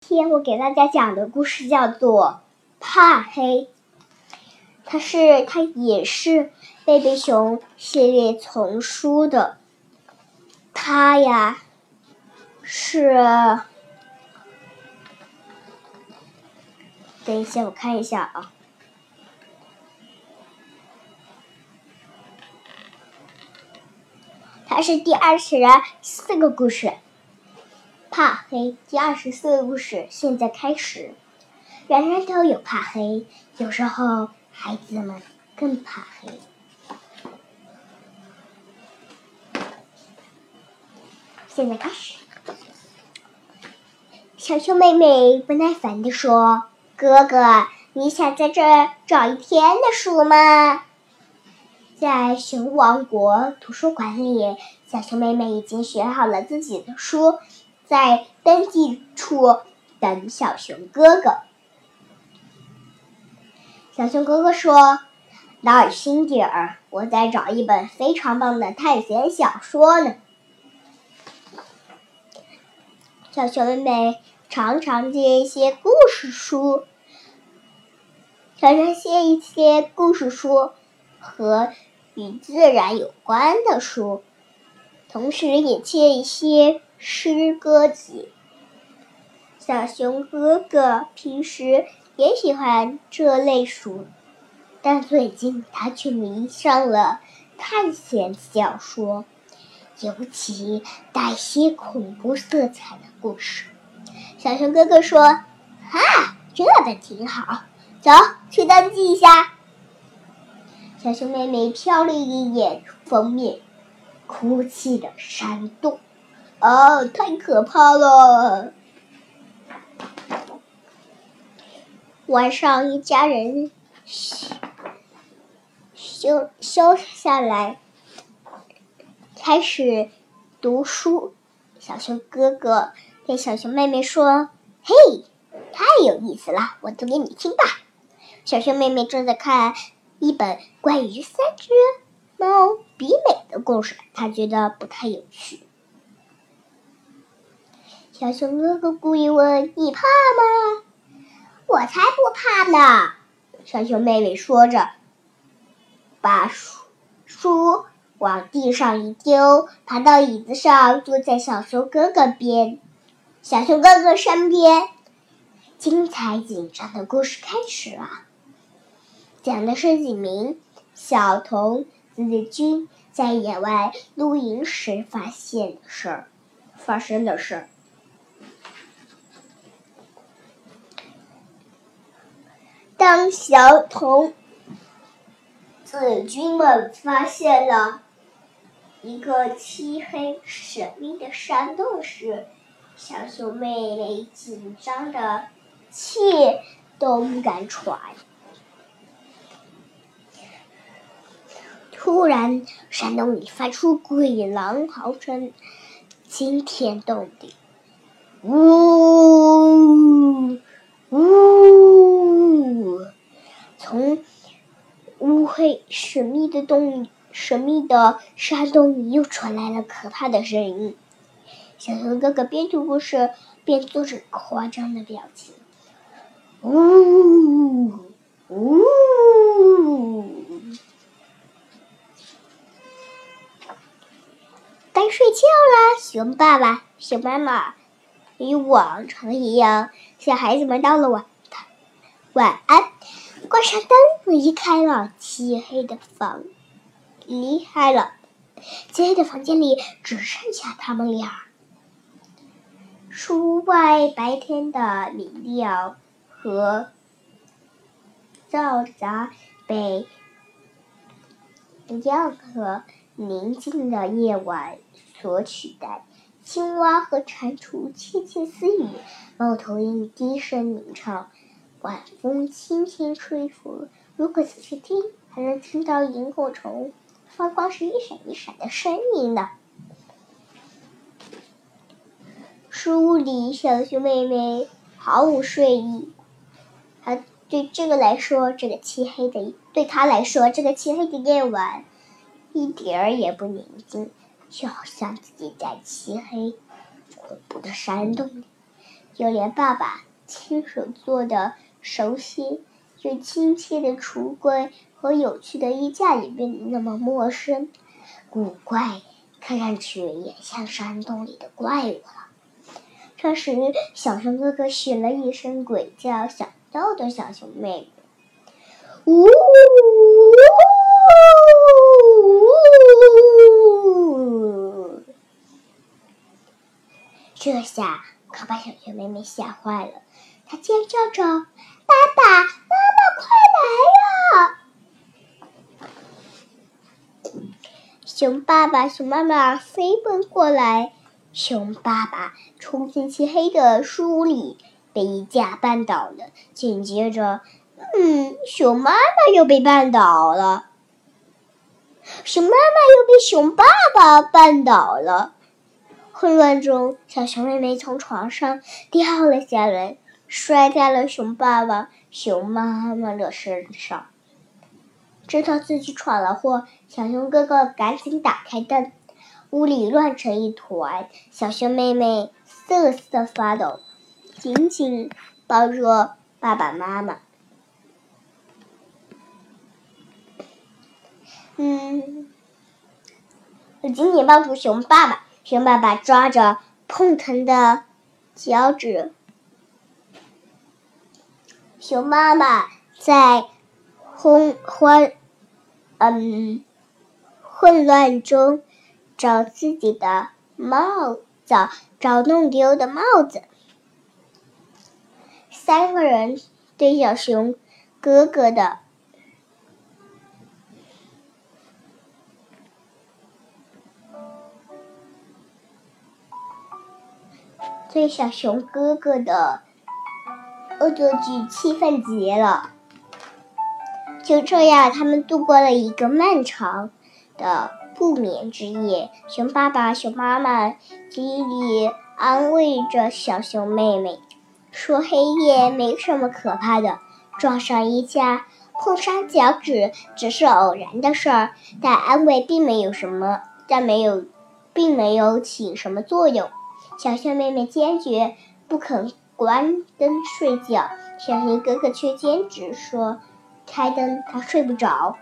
今天我给大家讲的故事叫做《怕黑》，它是它也是贝贝熊系列丛书的。它呀是，等一下我看一下啊，这是第二十四个故事。怕黑第二十四个故事现在开始。人人都有怕黑，有时候孩子们更怕黑。现在开始。小熊妹妹不耐烦地说：“哥哥，你想在这找一天的书吗？”在熊王国图书馆里，小熊妹妹已经选好了自己的书。在登记处等小熊哥哥。小熊哥哥说：“耐心点儿，我在找一本非常棒的探险小说呢。”小熊妹妹常常借一些故事书，常常借一些故事书和与自然有关的书，同时也借一些。诗歌集，小熊哥哥平时也喜欢这类书，但最近他却迷上了探险小说，尤其带些恐怖色彩的故事。小熊哥哥说：“啊，这本挺好，走去登记一下。”小熊妹妹瞟了一眼封面，哭泣的山洞。哦，太可怕了！晚上，一家人休休下来，开始读书。小熊哥哥对小熊妹妹说：“嘿，太有意思了，我读给你听吧。”小熊妹妹正在看一本关于三只猫比美的故事，他觉得不太有趣。小熊哥哥故意问：“你怕吗？”“我才不怕呢！”小熊妹妹说着，把书书往地上一丢，爬到椅子上，坐在小熊哥哥边。小熊哥哥身边，精彩紧张的故事开始了。讲的是几名小童子军在野外露营时发现的事儿，发生的事儿。当小童子军们发现了一个漆黑神秘的山洞时，小熊妹妹紧张的气都不敢喘。突然，山洞里发出鬼狼嚎声，惊天动地，呜呜！从乌黑神秘的洞、神秘的山洞里又传来了可怕的声音。小熊哥哥边读故事边做着夸张的表情，呜呜！该睡觉啦，熊爸爸、熊妈妈与往常一样，小孩子们到了晚晚安。关上灯，离开了漆黑的房，离开了漆黑的房间里，只剩下他们俩。书外白天的明亮和嘈杂被亮和宁静的夜晚所取代。青蛙和蟾蜍窃窃私语，猫头鹰低声鸣唱。晚风轻轻吹拂，如果仔细听，还能听到萤火虫发光时一闪一闪的声音呢。书屋里，小熊妹妹毫无睡意。她对这个来说，这个漆黑的对她来说，这个漆黑的夜晚一点儿也不宁静，就好像自己在漆黑、恐怖的山洞里。就连爸爸亲手做的熟悉又亲切的橱柜和有趣的衣架也变得那么陌生、古怪，看上去也像山洞里的怪物了。这时，小熊哥哥学了一声鬼叫，想到的小熊妹妹，呜。下可把小熊妹妹吓坏了，她尖叫着：“爸爸妈妈，快来呀！”熊爸爸、熊妈妈飞奔过来，熊爸爸冲进漆黑的书里，被衣架绊倒了。紧接着，嗯，熊妈妈又被绊倒了，熊妈妈又被熊爸爸绊倒了。混乱中，小熊妹妹从床上掉了下来，摔在了熊爸爸、熊妈妈的身上。知道自己闯了祸，小熊哥哥赶紧打开灯，屋里乱成一团。小熊妹妹瑟瑟发抖，紧紧抱着爸爸妈妈。嗯，紧紧抱住熊爸爸。熊爸爸抓着碰疼的脚趾，熊妈妈在混混嗯混乱中找自己的帽子，找弄丢的帽子。三个人对小熊哥哥的。对小熊哥哥的恶作剧气愤极了。就这样，他们度过了一个漫长的不眠之夜。熊爸爸、熊妈妈极力安慰着小熊妹妹，说：“黑夜没什么可怕的，撞上一架、碰伤脚趾只是偶然的事儿。”但安慰并没有什么，但没有，并没有起什么作用。小熊妹妹坚决不肯关灯睡觉，小熊哥哥却坚持说：“开灯，他睡不着。”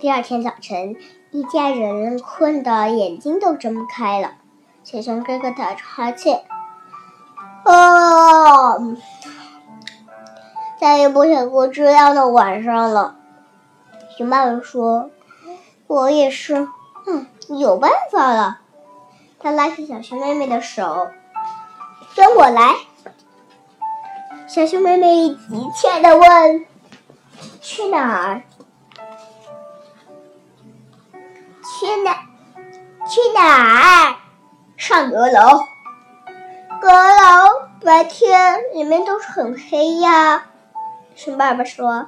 第二天早晨，一家人困得眼睛都睁不开了。小熊哥哥打着哈欠，啊，再也不想过这样的晚上了。熊爸爸说。我也是，嗯，有办法了。他拉起小熊妹妹的手，跟我来。小熊妹妹急切的问：“去哪儿？去哪？去哪儿？上阁楼。阁楼白天里面都是很黑呀。”熊爸爸说：“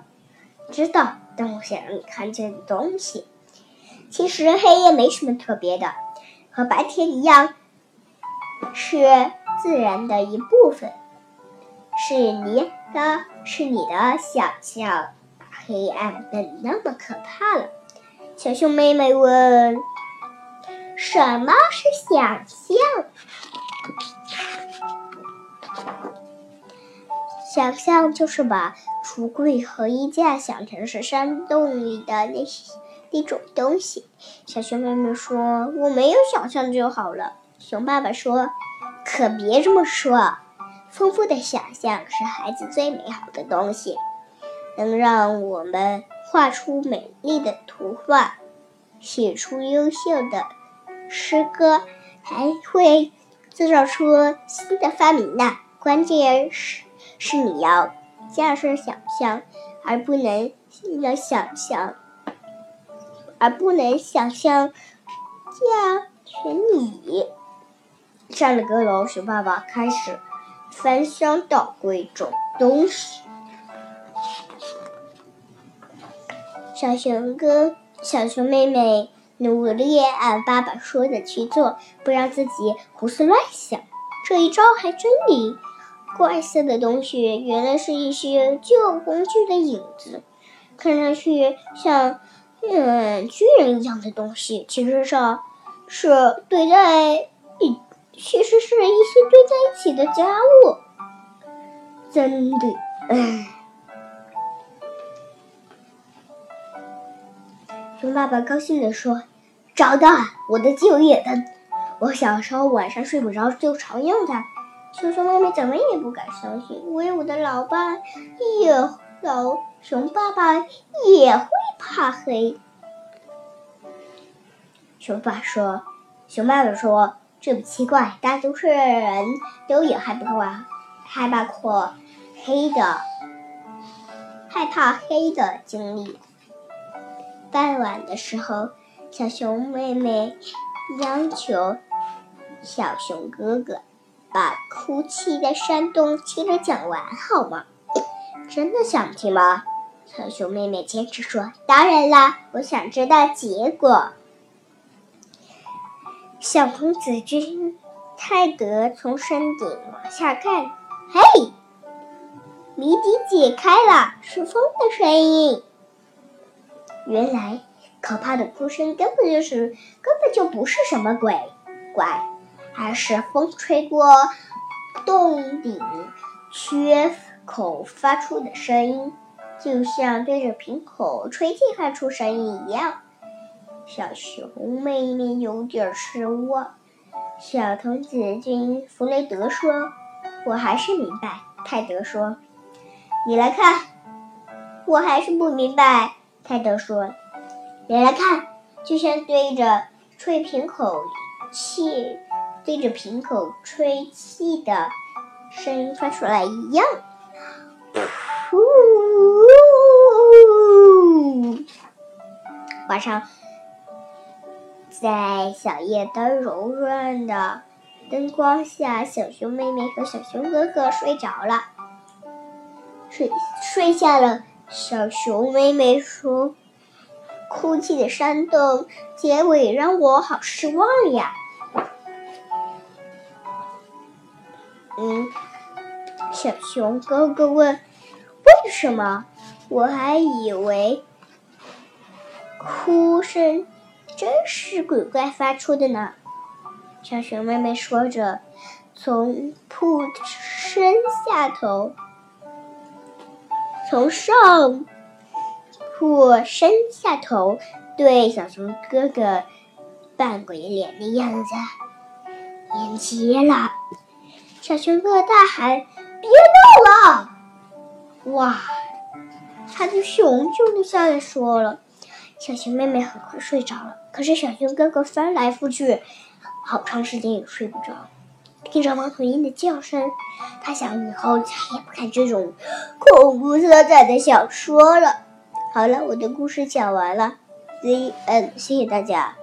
知道，但我想让你看见东西。”其实黑夜没什么特别的，和白天一样，是自然的一部分。是你的，是你的想象，黑暗本那么可怕了。小熊妹妹问：“什么是想象？”想象就是把橱柜和衣架想成是山洞里的那些。一种东西，小熊妹妹说：“我没有想象就好了。”熊爸爸说：“可别这么说，丰富的想象是孩子最美好的东西，能让我们画出美丽的图画，写出优秀的诗歌，还会制造出新的发明呢。关键是，是你要加深想象，而不能要想象。”而不能想象驾驶你。上了阁楼，熊爸爸开始翻箱倒柜找东西。小熊哥、小熊妹妹努力按爸爸说的去做，不让自己胡思乱想。这一招还真灵。怪色的东西，原来是一些旧工具的影子，看上去像嗯巨人一样的东西，其实上是堆在一，其实是一些堆在一起的家务。真的，唉。熊爸爸高兴地说：“找到了我的旧夜灯！我小时候晚上睡不着就常用它。”熊熊妹妹怎么也不敢相信，我有我的老爸，也老熊爸爸也会怕黑。熊爸说：“熊爸爸说，这不奇怪，大多数人都也害怕害怕过黑的害怕黑的经历。”傍晚的时候，小熊妹妹央求小熊哥哥。把哭泣的山洞接着讲完好吗？真的想听吗？小熊妹妹坚持说：“当然啦，我想知道结果。”小公子君泰德从山顶往下看，嘿，谜底解开了，是风的声音。原来可怕的哭声根本就是根本就不是什么鬼怪。而是风吹过洞顶缺口发出的声音，就像对着瓶口吹气发出声音一样。小熊妹妹有点失望。小童子军弗雷德说：“我还是明白。”泰德说：“你来看。”我还是不明白。泰德说：“你来看，就像对着吹瓶口气。”对着瓶口吹气的声音发出来一样。晚上，在小夜灯柔软的灯光下，小熊妹妹和小熊哥哥睡着了，睡睡下了。小熊妹妹说：“哭泣的山洞结尾让我好失望呀。”嗯，小熊哥哥问：“为什么？我还以为哭声真是鬼怪发出的呢。”小熊妹妹说着，从铺身下头，从上铺身下头，对小熊哥哥扮鬼脸的样子演极了。小熊哥哥大喊：“别闹了！”哇，他的熊就下来说了。小熊妹妹很快睡着了，可是小熊哥哥翻来覆去，好长时间也睡不着。听着猫头鹰的叫声，他想以后再也不看这种恐怖色彩的小说了。好了，我的故事讲完了，The end，谢谢大家。